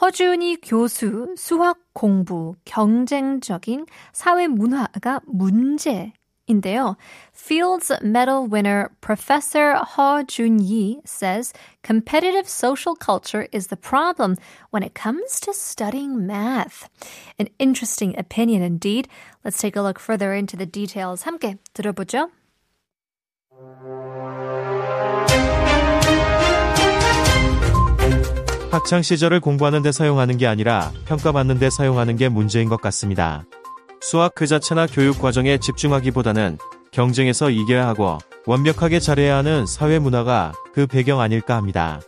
허준이 교수 수학 공부 경쟁적인 사회 문화가 문제 인데요. Fields Medal winner Professor Ho Jun-yi says competitive social culture is the problem when it comes to studying math. An interesting opinion indeed. Let's take a look further into the details. 함께 들어보죠. 학창 시절을 공부하는 데 사용하는 게 아니라 평가받는 데 사용하는 게 문제인 것 같습니다. 수학 그 자체나 교육 과정에 집중하기보다는 경쟁에서 이겨야 하고 완벽하게 잘해야 하는 사회 문화가 그 배경 아닐까 합니다.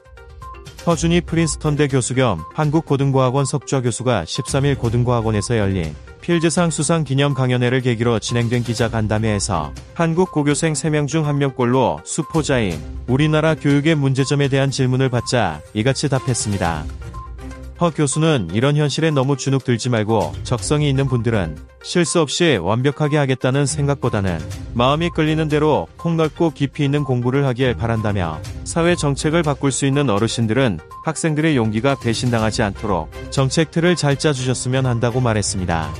허준이 프린스턴대 교수 겸 한국고등과학원 석좌 교수가 13일 고등과학원에서 열린 필즈상 수상 기념 강연회를 계기로 진행된 기자 간담회에서 한국 고교생 3명 중 1명꼴로 수포자인 우리나라 교육의 문제점에 대한 질문을 받자 이같이 답했습니다. 허 교수는 이런 현실에 너무 주눅 들지 말고 적성이 있는 분들은 실수 없이 완벽하게 하겠다는 생각보다는 마음이 끌리는 대로 폭넓고 깊이 있는 공부를 하길 바란다며 사회 정책을 바꿀 수 있는 어르신들은 학생들의 용기가 배신당하지 않도록 정책 틀을 잘 짜주셨으면 한다고 말했습니다.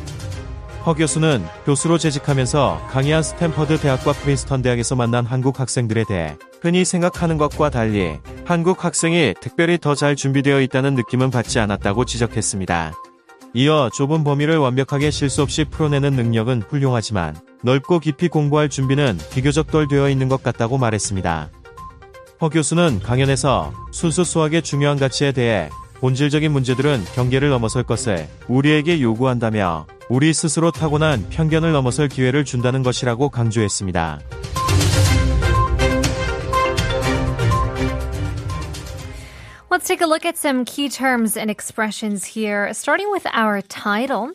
허 교수는 교수로 재직하면서 강의한 스탠퍼드 대학과 프린스턴 대학에서 만난 한국 학생들에 대해 흔히 생각하는 것과 달리 한국 학생이 특별히 더 잘 준비되어 있다는 느낌은 받지 않았다고 지적했습니다. 이어 좁은 범위를 완벽하게 실수 없이 풀어내는 능력은 훌륭하지만 넓고 깊이 공부할 준비는 비교적 덜 되어 있는 것 같다고 말했습니다. 허 교수는 강연에서 순수 수학의 중요한 가치에 대해 본질적인 문제들은 경계를 넘어설 것을 우리에게 요구한다며 우리 스스로 타고난 편견을 넘어설 기회를 준다는 것이라고 강조했습니다. Let's take a look at some key terms and expressions here, starting with our title.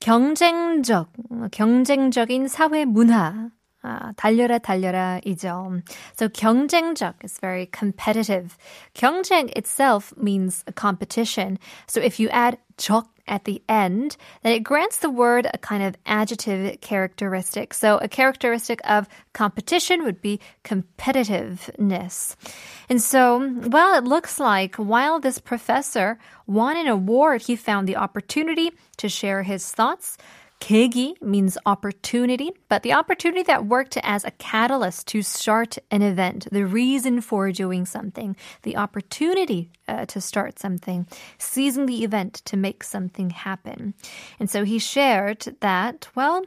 경쟁적, 경쟁적인 사회 문화. 아, 달려라 달려라이죠. So 경쟁적 is very competitive. 경쟁 itself means a competition. So if you add 적 at the end, then it grants the word a kind of adjective characteristic. So a characteristic of competition would be competitiveness. And so, well, it looks like while this professor won an award, he found the opportunity to share his thoughts. 계기 means opportunity, but the opportunity that worked as a catalyst to start an event, the reason for doing something, the opportunity uh, to start something, seizing the event to make something happen. And so he shared that, well,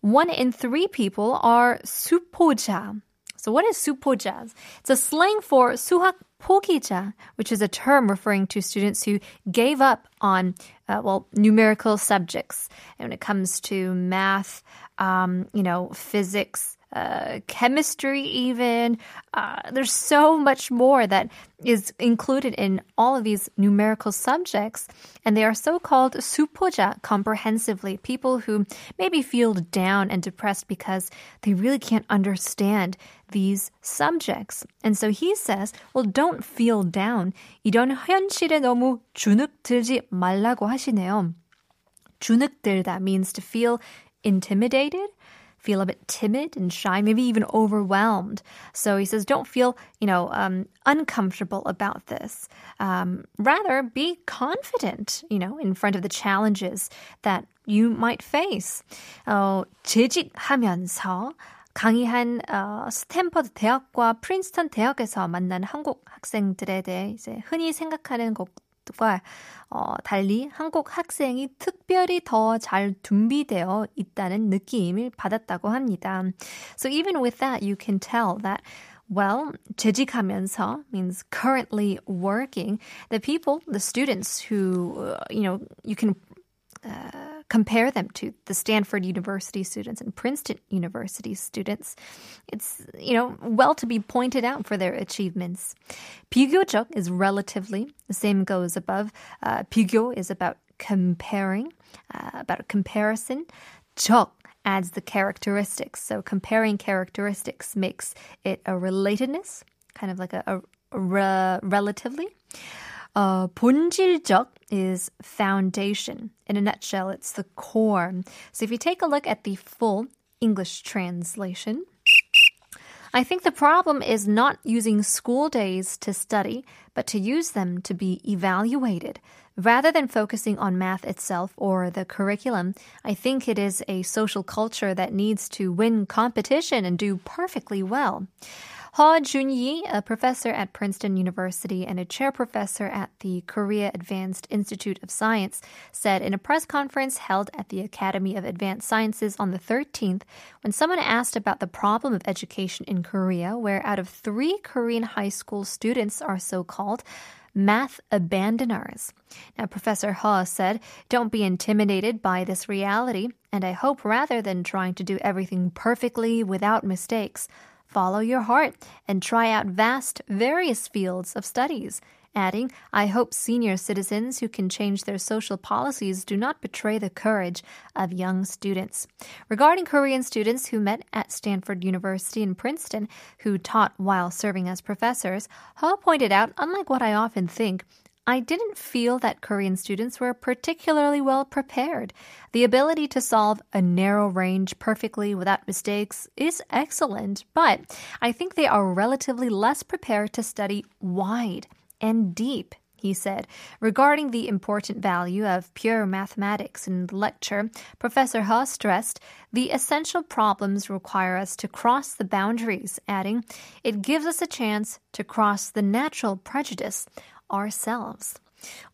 one in three people are 수포자. So what is 수포자? It's a slang for 수학 포기자, which is a term referring to students who gave up on, uh, well, numerical subjects. And when it comes to math, um, you know, physics, uh, chemistry, even. Uh, there's so much more that is included in all of these numerical subjects, and they are so called supoja comprehensively. People who maybe feel down and depressed because they really can't understand these subjects. And so he says, well, don't feel down. 이런 현실에 너무 주눅 들지 말라고 하시네요. 주눅 들다 means to feel intimidated feel a bit timid and shy, maybe even overwhelmed. So he says, don't feel, you know, um, uncomfortable about this. Um, rather, be confident, you know, in front of the challenges that you might face. 어, 재직하면서 강의한 어, 스탠퍼드 대학과 프린스턴 대학에서 만난 한국 학생들에 대해 이제 흔히 생각하는 것 과 어, 달리 한국 학생이 특별히 더 잘 준비되어 있다는 느낌을 받았다고 합니다. So even with that, you can tell that Well, 재직하면서 means currently working. The people, the students who, uh, you know, you can uh, compare them to the Stanford University students and Princeton University students. It's, you know, well to be pointed out for their achievements. 비교적 is relatively. The same goes above. Uh, 비교 is about comparing, uh, about a comparison. 적 adds the characteristics. So comparing characteristics makes it a relatedness, kind of like a, a, a re- relatively. Uh, 본질적 is foundation. In a nutshell, it's the core. So if you take a look at the full English translation, I think the problem is not using school days to study, but to use them to be evaluated. Rather than focusing on math itself or the curriculum, I think it is a social culture that needs to win competition and do perfectly well. Ho Junyi, a professor at Princeton University and a chair professor at the Korea Advanced Institute of Science, said in a press conference held at the Academy of Advanced Sciences on the 13th, when someone asked about the problem of education in Korea, where out of three Korean high school students are so called, math abandoners. Now, Professor He said, Don't be intimidated by this reality, and I hope rather than trying to do everything perfectly without mistakes, follow your heart and try out vast, various fields of studies. Adding, I hope senior citizens who can change their social policies do not betray the courage of young students. Regarding Korean students who met at Stanford University and Princeton, who taught while serving as professors, Ho pointed out, unlike what I often think, I didn't feel that Korean students were particularly well prepared. The ability to solve a narrow range perfectly without mistakes is excellent, but I think they are relatively less prepared to study wide and deep. He said. Regarding the important value of pure mathematics in the lecture, Professor He stressed the essential problems require us to cross the boundaries, adding, It gives us a chance to cross the natural prejudice ourselves.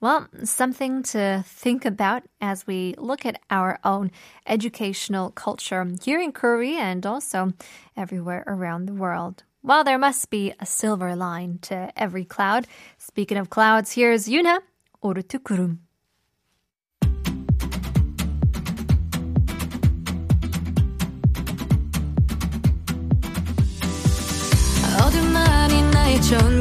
Well, something to think about as we look at our own educational culture here in Korea and also everywhere around the world. Well, there must be a silver line to every cloud. Speaking of clouds, here's Yuna, 오르트 구름. 어둠만이 나의 전